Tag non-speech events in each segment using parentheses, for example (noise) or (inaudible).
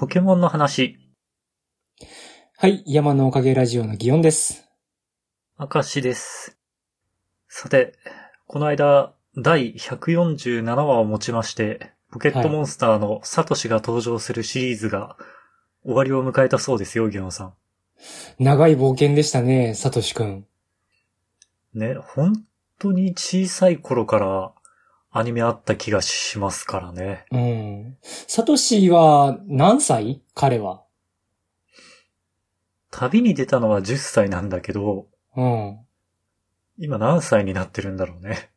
ポケモンの話。はい、山のおかげラジオの祇園です。明石です。さて、この間、第147話をもちまして、ポケットモンスターのサトシが登場するシリーズが終わりを迎えたそうですよ、ギョンさ長い冒険でしたね、サトシくん。ん。ね、本当に小さい頃からアニメあった気がしますからね。うん。サトシは何歳？彼は。旅に出たのは10歳なんだけど、うん。今何歳になってるんだろうね。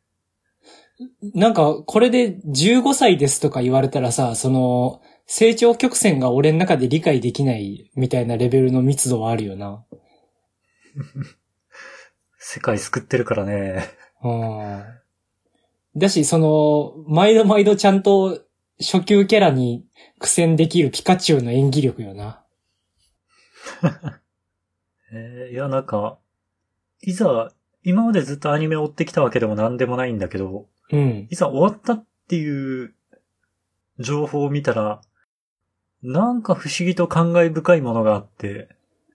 なんか、これで15歳ですとか言われたらさ、その、成長曲線が俺の中で理解できないみたいなレベルの密度はあるよな。(laughs) 世界救ってるからね。うん。だし、その、毎度毎度ちゃんと初級キャラに苦戦できるピカチュウの演技力よな。(laughs) えーいや、なんか、いざ、今までずっとアニメを追ってきたわけでも何でもないんだけど、うん。いざ終わったっていう情報を見たら、なんか不思議と感慨深いものがあって、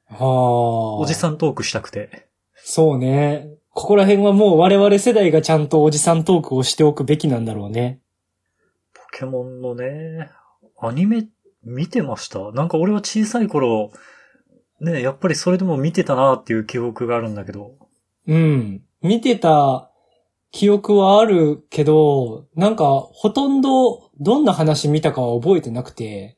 はあ。おじさんトークしたくて。そうね。ここら辺はもう我々世代がちゃんとおじさんトークをしておくべきなんだろうね。ポケモンのね、アニメ見てました？なんか俺は小さい頃、ね、やっぱりそれでも見てたなっていう記憶があるんだけど、うん。見てた記憶はあるけど、なんかほとんどどんな話見たかは覚えてなくて。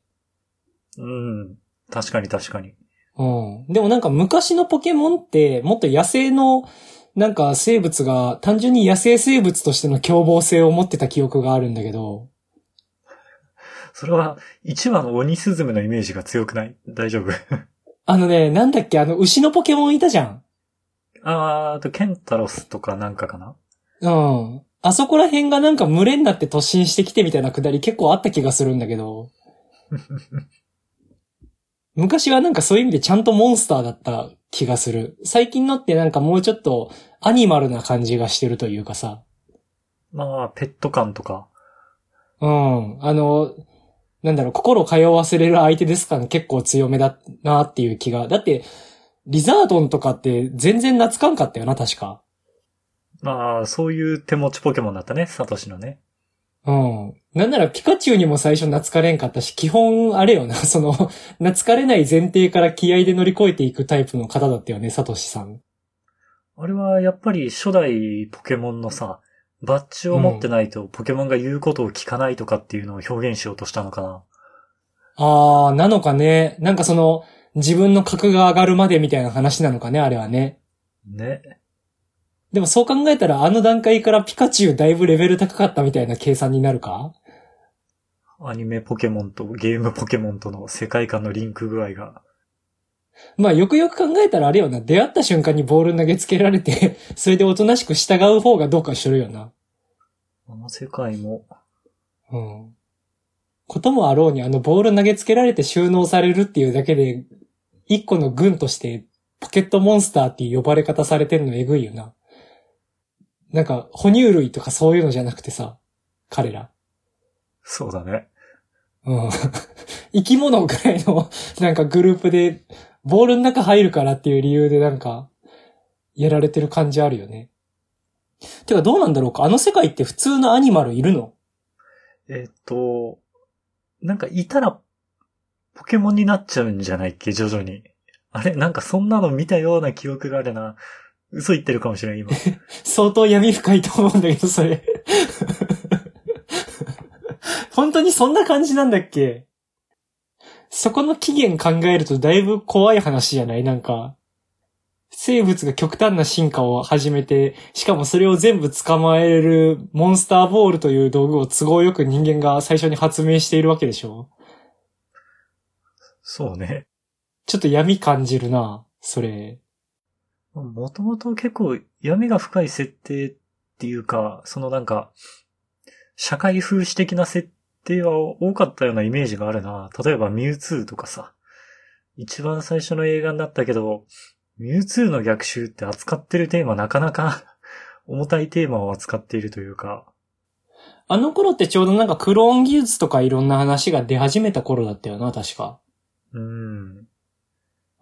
うん、確かに確かに。うん。でもなんか昔のポケモンってもっと野生のなんか生物が単純に野生生物としての凶暴性を持ってた記憶があるんだけど。それは、1話の鬼スズメのイメージが強くない？大丈夫？あのね、なんだっけ？あの牛のポケモンいたじゃん。あーあと、ケンタロスとかなんかかな？うん。あそこら辺がなんか群れになって突進してきてみたいなくだり結構あった気がするんだけど。(laughs) 昔はなんかそういう意味でちゃんとモンスターだった気がする。最近のってなんかもうちょっとアニマルな感じがしてるというかさ。まあ、ペット感とか。うん。あの、なんだろう、心通わせれる相手ですから結構強めだなっていう気が。だって、リザードンとかって全然懐かんかったよな、確か。まあ、そういう手持ちポケモンだったね、サトシのね。うん。なんならピカチュウにも最初懐かれんかったし、基本あれよな、(laughs) その、懐かれない前提から気合で乗り越えていくタイプの方だったよね、サトシさん。あれはやっぱり初代ポケモンのさ、バッジを持ってないとポケモンが言うことを聞かないとかっていうのを表現しようとしたのかな。あー、なのかね。なんかその、自分の格が上がるまでみたいな話なのかね、あれはね。ね。でもそう考えたらあの段階からピカチュウだいぶレベル高かったみたいな計算になるか？アニメポケモンとゲームポケモンとの世界観のリンク具合が。まあよくよく考えたらあれよな、出会った瞬間にボール投げつけられて、(laughs) それでおとなしく従う方がどうかしろよな。あの世界も、うん。こともあろうにあのボール投げつけられて収納されるっていうだけで、一個の群としてポケットモンスターっていう呼ばれ方されてるのえぐいよな。なんか、哺乳類とかそういうのじゃなくてさ、彼ら。そうだね。うん。(laughs) 生き物ぐらいの、なんかグループで、ボールの中入るからっていう理由でなんか、やられてる感じあるよね。てかどうなんだろうか？あの世界って普通のアニマルいるの？えっと、なんかいたら、ポケモンになっちゃうんじゃないっけ、徐々に。あれなんかそんなの見たような記憶があるな。嘘言ってるかもしれん、今。(laughs) 相当闇深いと思うんだけど、それ。(laughs) 本当にそんな感じなんだっけ？そこの起源考えるとだいぶ怖い話じゃない？なんか、生物が極端な進化を始めて、しかもそれを全部捕まえるモンスターボールという道具を都合よく人間が最初に発明しているわけでしょ？そうね。ちょっと闇感じるな、それ。もともと結構闇が深い設定っていうか、そのなんか、社会風刺的な設定は多かったようなイメージがあるな。例えばミュウツーとかさ。一番最初の映画になったけど、ミュウツーの逆襲って扱ってるテーマなかなか (laughs) 重たいテーマを扱っているというか、あの頃ってちょうどなんかクローン技術とかいろんな話が出始めた頃だったよな、確か。うん。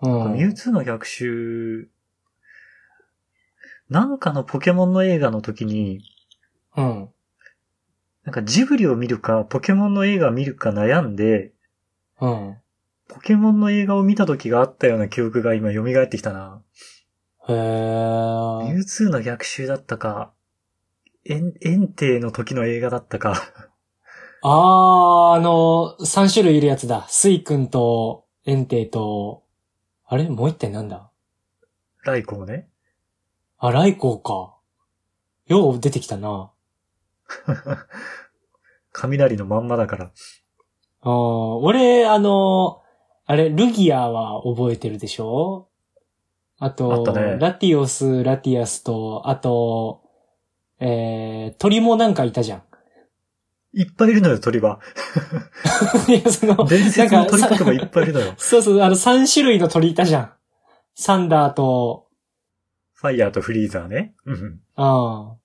うん。ミュウツーの逆襲、なんかのポケモンの映画の時に、うん。なんかジブリを見るか、ポケモンの映画を見るか悩んで、うん。ポケモンの映画を見た時があったような記憶が今蘇ってきたな。へミー。ュウツーの逆襲だったか、エン、エンテイの時の映画だったか。あー、あの、3種類いるやつだ。スイ君と、エンテイと、あれ？もう一体なんだ？ライコーね。あ、ライコーか。よう出てきたな。(laughs) 雷のまんまだから。あー俺、あの、あれ、ルギアは覚えてるでしょ？あと、あねラティオス、ラティアスと、あと、えー、鳥もなんかいたじゃん。いっぱいいるのよ、鳥は。(laughs) いや、その、伝説の鳥とかもいっぱいいるのよ。(laughs) そうそう、あの、3種類の鳥いたじゃん。サンダーと、ファイヤーとフリーザーね。うん。ああ。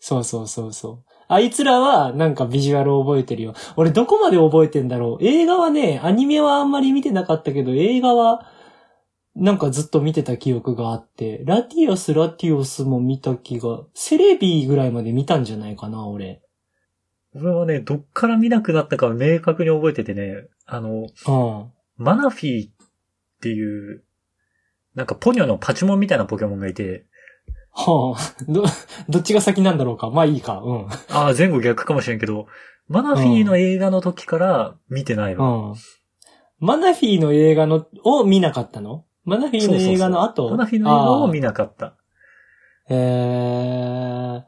そうそうそうそう。あいつらは、なんかビジュアル覚えてるよ。俺どこまで覚えてんだろう。映画はね、アニメはあんまり見てなかったけど、映画は、なんかずっと見てた記憶があって、ラティアス、ラティオスも見た気が、セレビぐらいまで見たんじゃないかな、俺。俺はね、どっから見なくなったか明確に覚えててね、あの、うん。マナフィーっていう、なんかポニョのパチモンみたいなポケモンがいて、はあ、ど、どっちが先なんだろうか？まあいいか。うん。ああ、前後逆かもしれんけど、マナフィーの映画の時から見てないわ。うん。マナフィーの映画の、を見なかったの？マナフィーの映画の後？マナフィーの映画を見なかった。えー、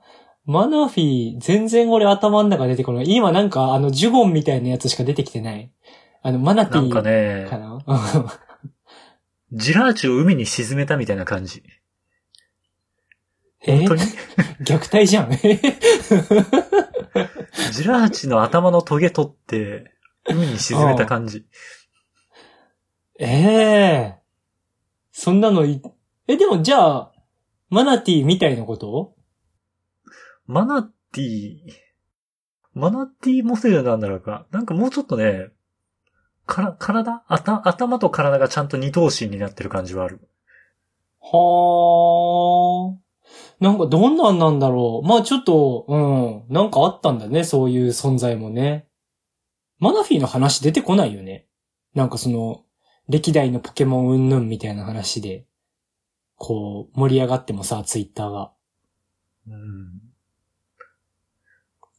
マナフィー、全然俺頭の中出てこない。今なんかあのジュゴンみたいなやつしか出てきてない。あの、マナテなんかィーかね、な、(laughs) ジラーチを海に沈めたみたいな感じ。え？本当に？(laughs) 虐待じゃん。(laughs) ジラーチの頭のトゲ取って、海に沈めた感じ。ええそんなのい、え、でもじゃあ、マナティーみたいなこと？マナティー、マナティーモデルなんだろうか。なんかもうちょっとね、から、体？あた頭と体がちゃんと二頭身になってる感じはある。はあ。なんかどんなんなんだろう。まあちょっと、うん。なんかあったんだね、そういう存在もね。マナフィーの話出てこないよね。なんかその、歴代のポケモンうんぬんみたいな話で、こう、盛り上がってもさ、ツイッターが。うん。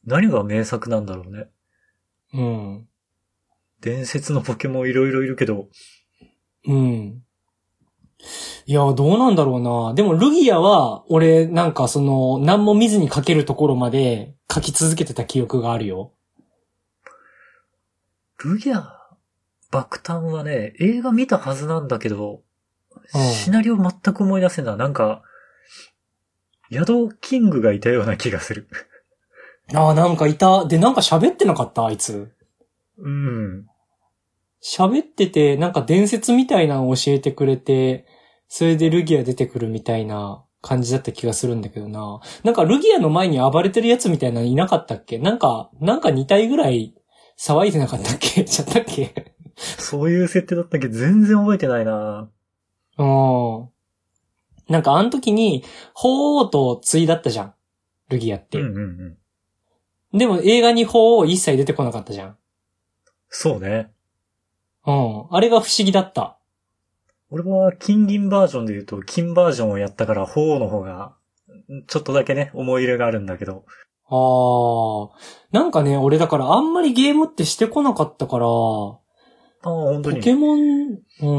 何が名作なんだろうね。うん。伝説のポケモンいろいろいるけど、うん。いや、どうなんだろうな。でも、ルギアは、俺、なんかその、何も見ずに書けるところまで書き続けてた記憶があるよ。ルギア、爆弾はね、映画見たはずなんだけど、うんシナリオ全く思い出せんな。なんか、ヤドウキングがいたような気がする。ああ、なんかいた。で、なんか喋ってなかったあいつ。うん。喋ってて、なんか伝説みたいなのを教えてくれて、それでルギア出てくるみたいな感じだった気がするんだけどな。なんかルギアの前に暴れてるやつみたいなのいなかったっけ？なんか、なんか2体ぐらい騒いでなかったっけ？(laughs) ちゃったっけそういう設定だったっけ？全然覚えてないなうん。なんかあの時に、鳳凰と対だったじゃん。ルギアって。うんうんうん。でも映画に鳳凰一切出てこなかったじゃん。そうね。うん。あれが不思議だった。俺は金銀バージョンで言うと、金バージョンをやったから、鳳凰の方が、ちょっとだけね、思い入れがあるんだけど。ああ。なんかね、俺だからあんまりゲームってしてこなかったから、ああ、本当に。ポケモン、う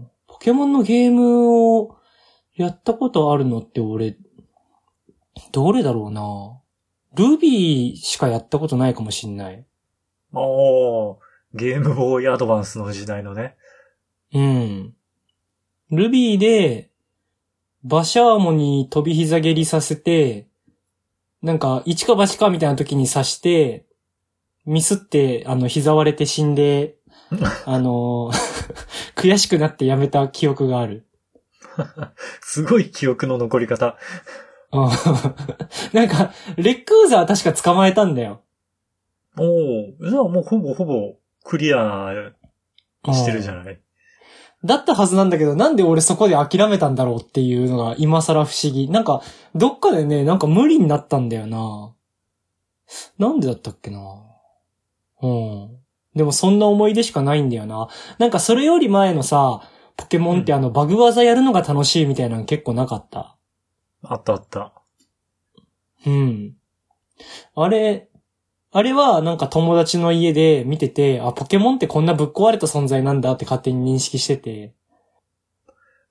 ん。ポケモンのゲームをやったことあるのって俺、どれだろうな。ルビーしかやったことないかもしんない。ああ、ゲームボーイアドバンスの時代のね。うん。ルビーで、バシャーモに飛び膝蹴りさせて、なんか、一か八かみたいな時に刺して、ミスって、あの、膝割れて死んで、(laughs) あの、(laughs) 悔しくなってやめた記憶がある。(laughs) すごい記憶の残り方。うんなんか、レックーザー確か捕まえたんだよ。おおじゃあもうほぼほぼクリアしてるじゃない？だったはずなんだけど、なんで俺そこで諦めたんだろうっていうのが今更不思議。なんか、どっかでね、なんか無理になったんだよな。なんでだったっけな？うん。でもそんな思い出しかないんだよな。なんかそれより前のさ、ポケモンってあのバグ技やるのが楽しいみたいなの結構なかった？あったあった。うん。あれ、あれはなんか友達の家で見てて、あ、ポケモンってこんなぶっ壊れた存在なんだって勝手に認識してて。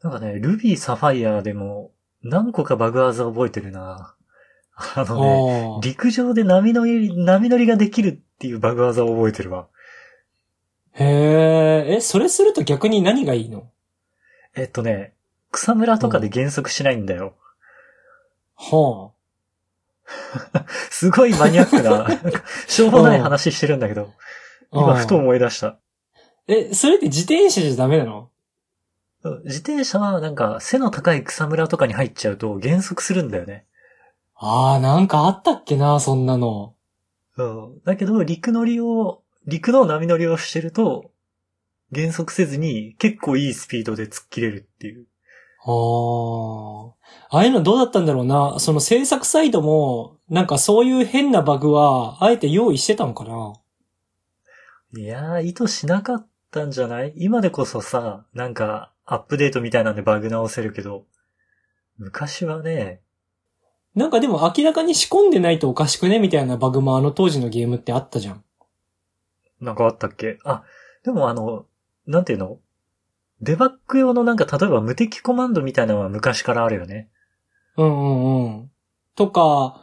なんかね、ルビーサファイアでも何個かバグ技覚えてるな。あのね。陸上で波乗り、波乗りができるっていうバグ技を覚えてるわ。へえ、え、それすると逆に何がいいの？えっとね、草むらとかで減速しないんだよ。は (laughs) すごいマニアックな、(laughs) なんかしょうもない話してるんだけど、あ。今ふとうん思い出した。え、それって自転車じゃダメなの？自転車はなんか背の高い草むらとかに入っちゃうと減速するんだよね。ああ、なんかあったっけな、そんなの。うん。だけど陸乗りを、陸の波乗りをしてると、減速せずに結構いいスピードで突っ切れるっていう。ああ。ああいうのどうだったんだろうな。その制作サイドも、なんかそういう変なバグは、あえて用意してたのかな。いやー、意図しなかったんじゃない？今でこそさ、なんかアップデートみたいなんでバグ直せるけど、昔はね、なんかでも明らかに仕込んでないとおかしくね？みたいなバグもあの当時のゲームってあったじゃん。なんかあったっけ？あ、でもあの、なんていうの？デバッグ用のなんか例えば無敵コマンドみたいなのは昔からあるよね。うんうんうん。とか、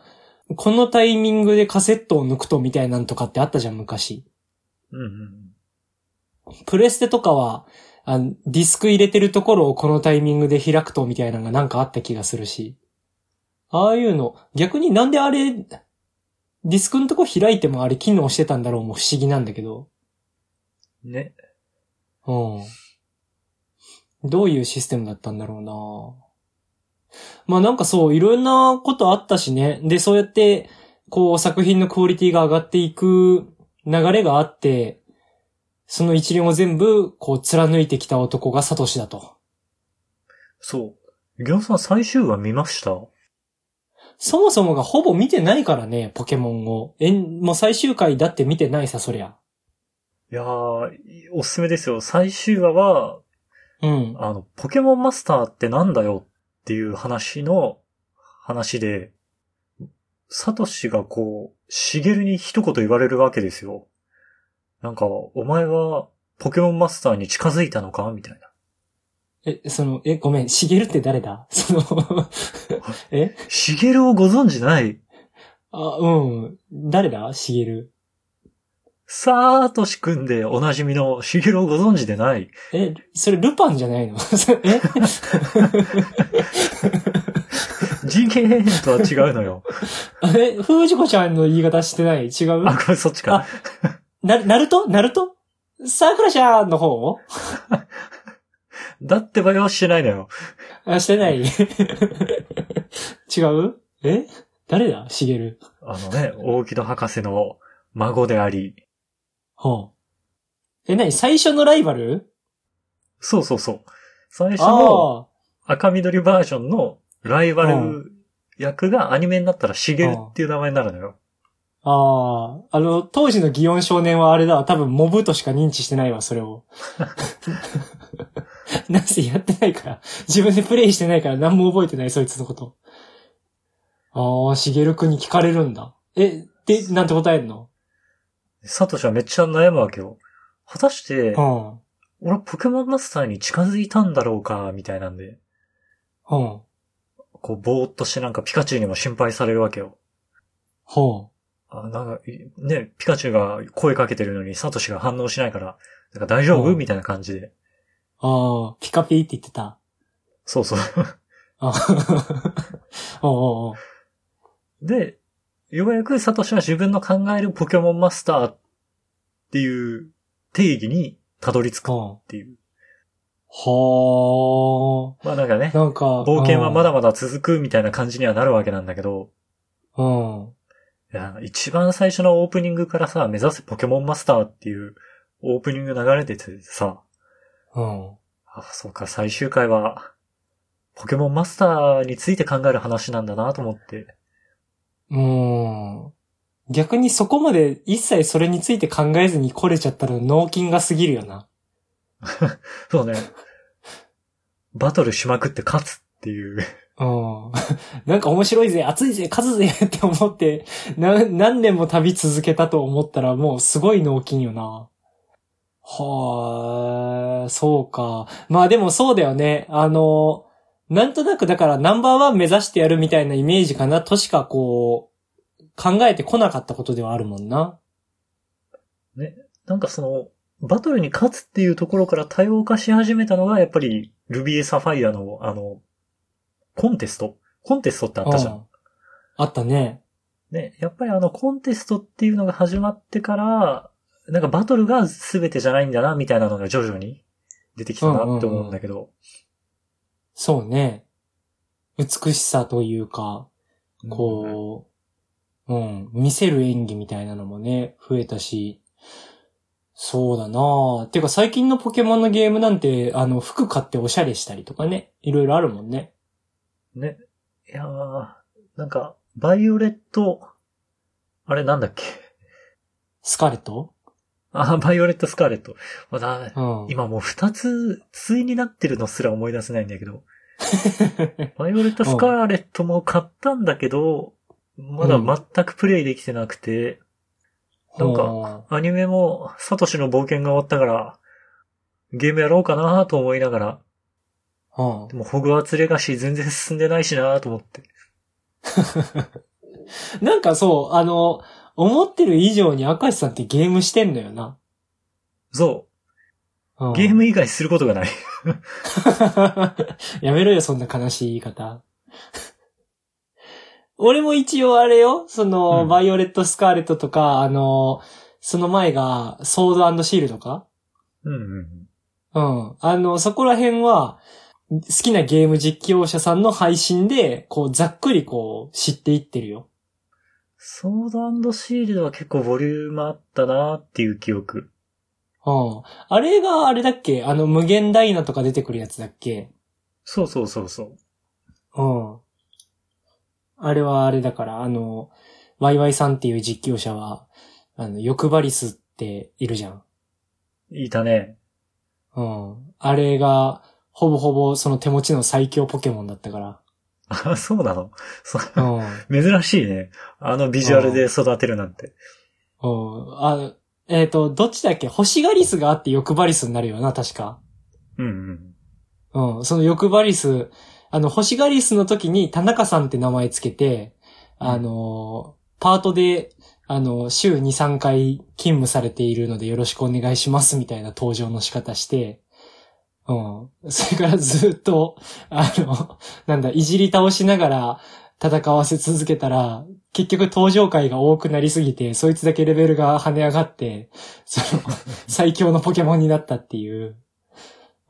このタイミングでカセットを抜くとみたいなんとかってあったじゃん、昔。うんうんプレステとかは、あのディスク入れてるところをこのタイミングで開くとみたいなのがなんかあった気がするし。ああいうの、逆になんであれ、ディスクのとこ開いてもあれ機能してたんだろうも不思議なんだけど。うん。ね。うん。どういうシステムだったんだろうなまあなんかそう、いろんなことあったしね。で、そうやって、こう作品のクオリティが上がっていく流れがあって、その一連を全部、こう貫いてきた男がサトシだと。そう。ギョンさん最終話見ました？そもそもがほぼ見てないからね、ポケモンを。えん、もう最終回だって見てないさ、そりゃ。いやー、おすすめですよ。最終話は、うん。あの、ポケモンマスターってなんだよっていう話の話で、サトシがこう、シゲルに一言言われるわけですよ。なんか、お前はポケモンマスターに近づいたのかみたいな。え、その、え、ごめん、シゲルって誰だ？(laughs) その、え？シゲルをご存知ない？あ、うん。誰だ？シゲル。サートシくんでおなじみのシゲルをご存知でない？え、それルパンじゃないの？え？次元とは違うのよ。あれ風子ちゃんの言い方してない？違う？あ、これそっちか。な、ナルトナルト桜ちゃんの方？(laughs) だってばよしてないのよ。あ、してない？違う？え？誰だ？シゲル。あのね、大木戸博士の孫であり、ほう。え、なに最初のライバル？そうそうそう。最初のあ赤緑バージョンのライバル役がアニメになったらシゲルっていう名前になるのよ。あ。ああ。あの、当時の祇園少年はあれだわ。多分モブとしか認知してないわ、それを。(laughs) なぜやってないから。自分でプレイしてないから何も覚えてない、そいつのこと。ああ、しげるくんに聞かれるんだ。え、で、なんて答えるの？サトシはめっちゃ悩むわけよ。果たしてう、ん。俺はポケモンマスターに近づいたんだろうか、みたいなんで、うん。こう、ぼーっとしてなんかピカチュウにも心配されるわけよ。ほあ、なんか、いね、ピカチュウが声かけてるのにサトシが反応しないから、なんか大丈夫？うんみたいな感じで。う。ああ、ピカピーって言ってた。そうそう。あ (laughs) おうおうおうで、ようやくサトシは自分の考えるポケモンマスターっていう定義にたどり着くっうん。ていう。はまあなんかねあ。、なんか。冒険はまだまだ続くみたいな感じにはなるわけなんだけど、うん。いや、一番最初のオープニングからさ、目指せポケモンマスターっていうオープニング流れててさ、うん。あ、そうか、最終回は、ポケモンマスターについて考える話なんだなと思って。もう、逆にそこまで一切それについて考えずに来れちゃったら脳筋が過ぎるよな。(laughs) そうね。バトルしまくって勝つっていう。うん。(laughs) なんか面白いぜ、熱いぜ、勝つぜ (laughs) って思って、な、何年も旅続けたと思ったらもうすごい脳筋よな。はー、そうか。まあでもそうだよね。あの、なんとなくだからナンバーワン目指してやるみたいなイメージかなとしかこう、考えてこなかったことではあるもんな。なんかその、バトルに勝つっていうところから多様化し始めたのが、やっぱり、ルビーサファイアの、あの、コンテスト？コンテストってあったじゃ。うんんあったね。ね、やっぱりあの、コンテストっていうのが始まってから、なんかバトルが全てじゃないんだな、みたいなのが徐々に出てきたなって思うんだけど。そうね。美しさというか、こう、うん、見せる演技みたいなのもね、増えたし、そうだなぁ。てか最近のポケモンのゲームなんて、あの、服買っておしゃれしたりとかね、いろいろあるもんね。うん。ね。いやー、なんか、バイオレット、あれなんだっけ？スカーレット？あ、バイオレット・スカーレット。まだうん。今もう二つ、対になってるのすら思い出せないんだけど。バイオレット・スカーレットも買ったんだけど、まだ全くプレイできてなくて、なんかアニメもサトシの冒険が終わったから、ゲームやろうかなと思いながら、うん、でもホグワーツレガシー全然進んでないしなと思って。(laughs) なんかそう、あの、思ってる以上に明石さんってゲームしてんのよな。そうう。んゲーム以外することがない。(laughs) やめろよ、そんな悲しい言い方。(laughs) 俺も一応あれよ、その、うんバイオレット・スカーレットとか、あの、その前が、ソードシールとかうんうん。うん。あの、そこら辺は、好きなゲーム実況者さんの配信で、こう、ざっくりこう、知っていってるよ。ソードシールドは結構ボリュームあったなっていう記憶。うん。あれがあれだっけ？あの、無限ダイナとか出てくるやつだっけ？そうそうそうそう。うん。あれはあれだから、あの、ワイワイさんっていう実況者は、あの、欲張りスっているじゃん。いたね。うん。あれが、ほぼほぼその手持ちの最強ポケモンだったかあ、そうなの？(laughs) そ。珍しいね。あのビジュアルで育てるなんて。うん。あ、えっ、と、どっちだっけ？星ガリスがあって欲張りスになるよな、確か。うんうん。うん。その欲張りス、あの、星ガリスの時に田中さんって名前つけて、あの、パートで、あの、週2、3回勤務されているのでよろしくお願いしますみたいな登場の仕方して、うん。それからずっと、あの、なんだ、いじり倒しながら戦わせ続けたら、結局登場回が多くなりすぎて、そいつだけレベルが跳ね上がって、その、(laughs) 最強のポケモンになったっていう、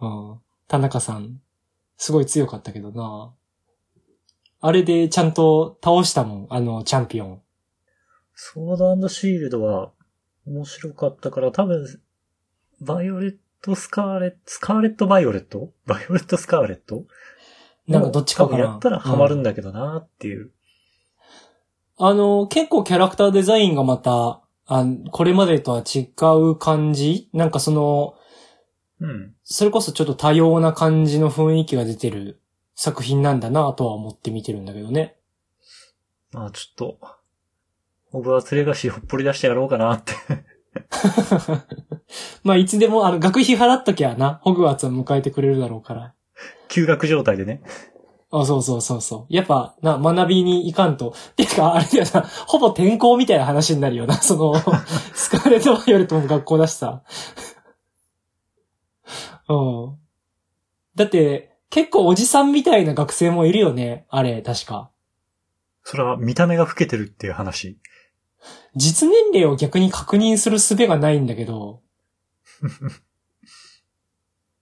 うん。田中さん、すごい強かったけどな。あれでちゃんと倒したもん、あの、チャンピオン。ソードシールドは面白かったから多分、バイオレットスカーレット、スカーレットバイオレット？バイオレットスカーレット？なんかどっちかかな。やったらハマるんだ。だけどなっていう。あの、結構キャラクターデザインがまた、あこれまでとは違う感じ？なんかその、うん。それこそちょっと多様な感じの雰囲気が出てる作品なんだなとは思って見てるんだけどね。まあちょっと、ホグワーツレガシーほっぽり出してやろうかなって。(laughs) まあ、いつでも、あの、学費払っときゃな、ホグワーツを迎えてくれるだろうから。休学状態でね。あ、そうそうそうそう。やっぱ、な、学びに行かんと。てか、あれだよな、ほぼ転校みたいな話になるよな。その、スカーレット・バイオレットも学校だしさ。うん。だって、結構おじさんみたいな学生もいるよね。あれ、確か。それは見た目が老けてるっていう話。実年齢を逆に確認する術がないんだけど。(laughs)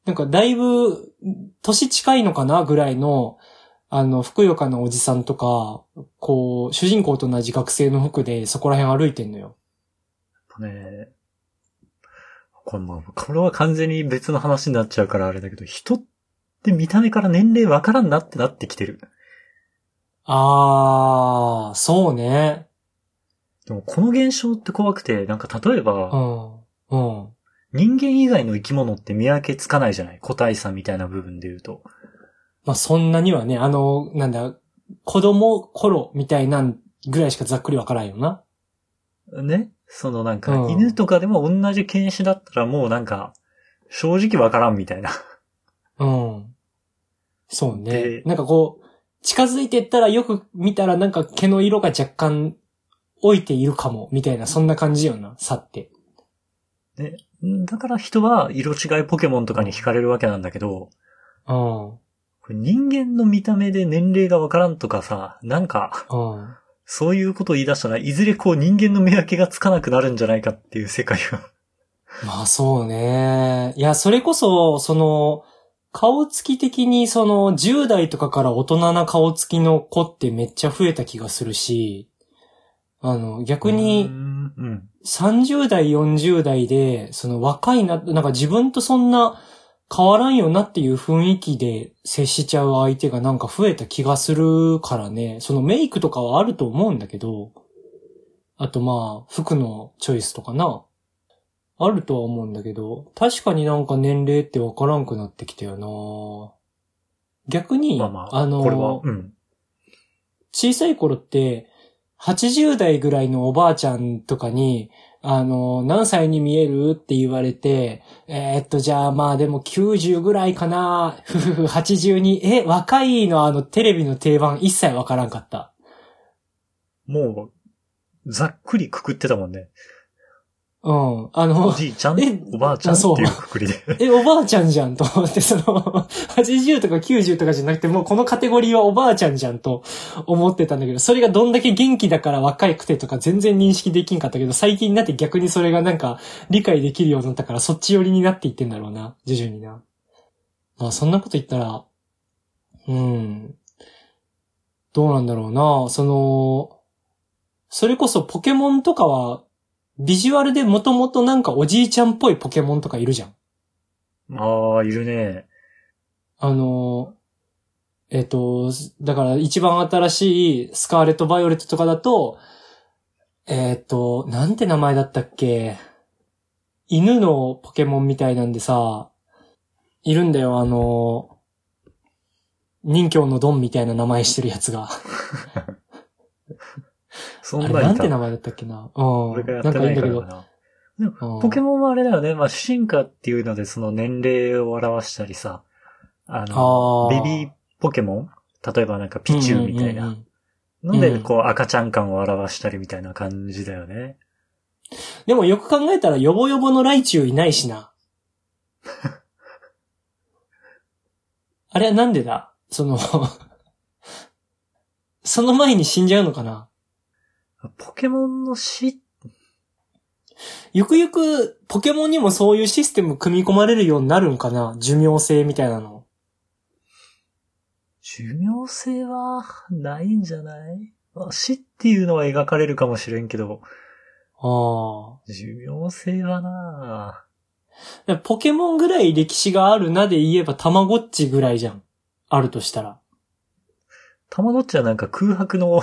なんか、だいぶ、年近いのかなぐらいの、あの、ふくよかなおじさんとか、こう、主人公と同じ学生の服でそこら辺歩いてんのよ。ねこれまあこれは完全に別の話になっちゃうからあれだけど、人って見た目から年齢わからんなってなってきてる。あー、そうね。でもこの現象って怖くて、なんか例えうば、ん。うん。人間以外の生き物って見分けつかないじゃない？個体差みたいな部分で言うと。まあ、そんなにはね、あの、なんだ、子供頃みたいなんぐらいしかざっくりわからんよな。ね？そのなんか、うん犬とかでも同じ犬種だったらもうなんか、正直わからんみたいな。うん。そうねで。なんかこう、近づいてったらよく見たらなんか毛の色が若干置いているかも、みたいな、そんな感じよな、さって。だから人は色違いポケモンとかに惹かれるわけなんだけど、うん。これ人間の見た目で年齢がわからんとかさ、なんか、うん。そういうことを言い出したらいずれこう人間の見分けがつかなくなるんじゃないかっていう世界が。まあそうね。いや、それこそ、その、顔つき的にその10代とかから大人な顔つきの子ってめっちゃ増えた気がするし、あの、逆にんうん。30代、40代で、その若いな、なんか自分とそんな変わらんよなっていう雰囲気で接しちゃう相手がなんか増えた気がするからね。そのメイクとかはあると思うんだけど、あとまあ、服のチョイスとかな。あるとは思うんだけど、確かになんか年齢ってわからんくなってきたよな逆に、まあまあ、の、これは、うん。小さい頃って、80代ぐらいのおばあちゃんとかに、あの、何歳に見えるって言われて、えーっと、じゃあまあでも90ぐらいかな、ふふふ、82、え、若いのあのテレビの定番一切わからんかった。もう、ざっくりくくってたもんね。うん。あおの、じいちゃんえ、おばあちゃんってそういうくくりで。(laughs) え、おばあちゃんじゃんと思って、その、80とか90とかじゃなくて、もうこのカテゴリーはおばあちゃんじゃんと思ってたんだけど、それがどんだけ元気だから若いくてとか全然認識できんかったけど、最近になって逆にそれがなんか理解できるようになったから、そっち寄りになっていってんだろうな、徐々にな。まあ、そんなこと言ったら、うん。どうなんだろうな、その、それこそポケモンとかは、ビジュアルでもともとなんかおじいちゃんっぽいポケモンとかいるじゃん。ああ、いるね。あの、えっ、と、だから一番新しいスカーレット・バイオレットとかだと、えっ、と、なんて名前だったっけ？犬のポケモンみたいなんでさ、いるんだよ、あの、人形のドンみたいな名前してるやつが。(laughs) そんなにた。なんて名前だったっけな？うん。俺がやってないからか。な。うんポケモンはあれだよね。まあ、進化っていうのでその年齢を表したりさ。あの、あーベビーポケモン？例えばなんかピチューみたいうんうんうんうなんので、うんこう赤ちゃん感を表したりみたいな感じだよね。でもよく考えたらヨボヨボのライチュウいないしな。(laughs) あれはなんでだ？その、(laughs) その前に死んじゃうのかな？ポケモンの死、ゆくゆくポケモンにもそういうシステム組み込まれるようになるんかな？寿命性みたいなの。寿命性はないんじゃない？まあ死っていうのは描かれるかもしれんけど、あ寿命性はなあ。ポケモンぐらい歴史があるなで言えばたまごっちぐらいじゃん。あるとしたら。たまごっちはなんか空白の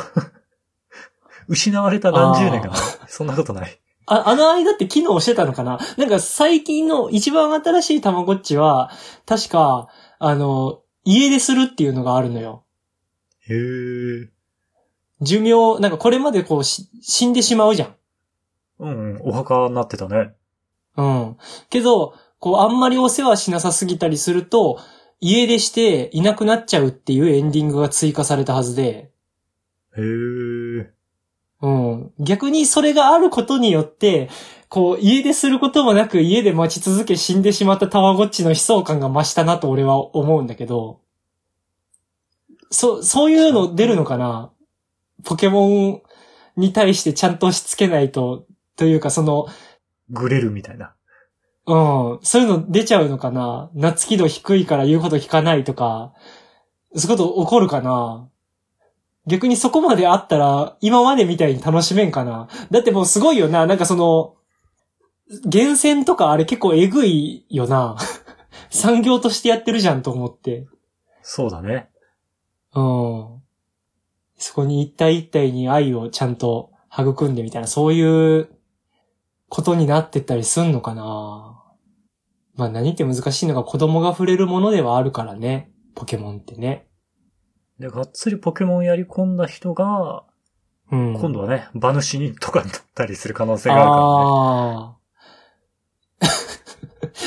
失われた何十年かな？そんなことない。あ、あの間って機能してたのかな？なんか最近の一番新しいたまごっちは、確か、あの、家出するっていうのがあるのよ。へえ。寿命、なんかこれまでこうし死んでしまうじゃん。うんうん、お墓になってたね。うん。けど、こうあんまりお世話しなさすぎたりすると、家出していなくなっちゃうっていうエンディングが追加されたはずで、へえ。うん。逆にそれがあることによって、こう、家出することもなく家で待ち続け死んでしまったたまごっちの悲壮感が増したなと俺は思うんだけど、そ、そういうの出るのかな？ポケモンに対してちゃんとしつけないと、というかその、グレるみたいな。うん、そういうの出ちゃうのかな？夏気度低いから言うこと聞かないとか、そういうこと起こるかな？逆にそこまであったら、今までみたいに楽しめんかなだってもうすごいよな、なんかその、厳選とかあれ結構えぐいよな。(laughs) 産業としてやってるじゃんと思って。そうだね。うん。そこに一体一体に愛をちゃんと育んでみたいな、そういうことになってったりすんのかなまあ何って難しいのが子供が触れるものではあるからね。ポケモンってね。で、がっつりポケモンやり込んだ人が、うん。今度はね、馬主にとかになったりする可能性があるか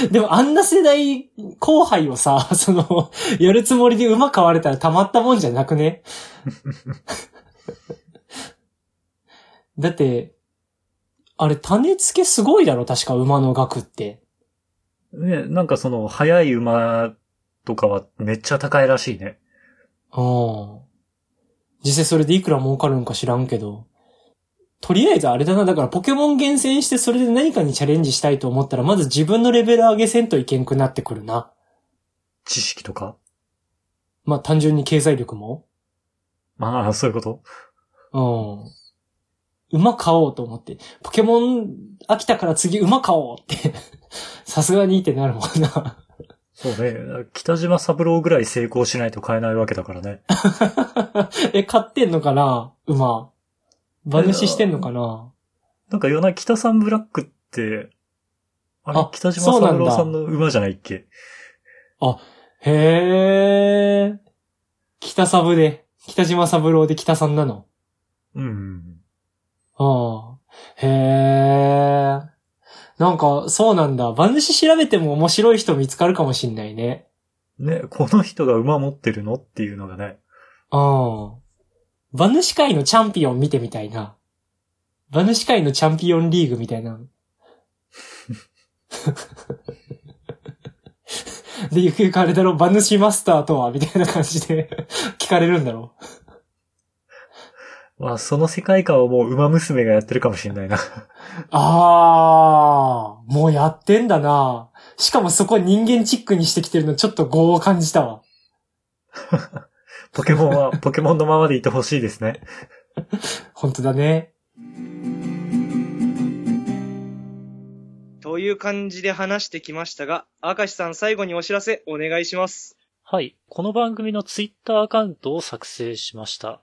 らね。(laughs) でもあんな世代後輩をさ、その、やるつもりで馬買われたらたまったもんじゃなくね？だって、あれ種付けすごいだろ？確か馬の額って。ね、なんかその、速い馬とかはめっちゃ高いらしいね。うん。実際それでいくら儲かるんか知らんけど。とりあえずあれだな、だからポケモン厳選してそれで何かにチャレンジしたいと思ったら、まず自分のレベル上げせんといけんくなってくるな。知識とか？まあ単純に経済力も。まあ、そういうこと？うん。馬買おうと思って。ポケモン飽きたから次馬買おうって。さすがにってなるもんな。そうね。北島三郎ぐらい成功しないと買えないわけだからね。(laughs) え、買ってんのかな？馬。馬主してんのかな？なんかよな、北さんブラックって、あれあ北島三郎さんの馬じゃないっけ？へー。北サブで、北島三郎で北さんなの？うん。ああ。へー。なんか、そうなんだ。馬主調べても面白い人見つかるかもしんないね。ね、この人が馬持ってるのっていうのがね。うん。馬主界のチャンピオン見てみたいな。馬主界のチャンピオンリーグみたいな。(laughs) で、ゆくゆくあれだろ、馬主マスターとはみたいな感じで (laughs) 聞かれるんだろまあ、その世界観をもう馬娘がやってるかもしれないな。あー、もうやってんだな。しかもそこ人間チックにしてきてるのちょっと業を感じたわ。ポケモンは (laughs) ポケモンのままでいてほしいですね。本当だね。という感じで話してきましたが、明石さん最後にお知らせお願いします。はい。この番組のツイッターアカウントを作成しました。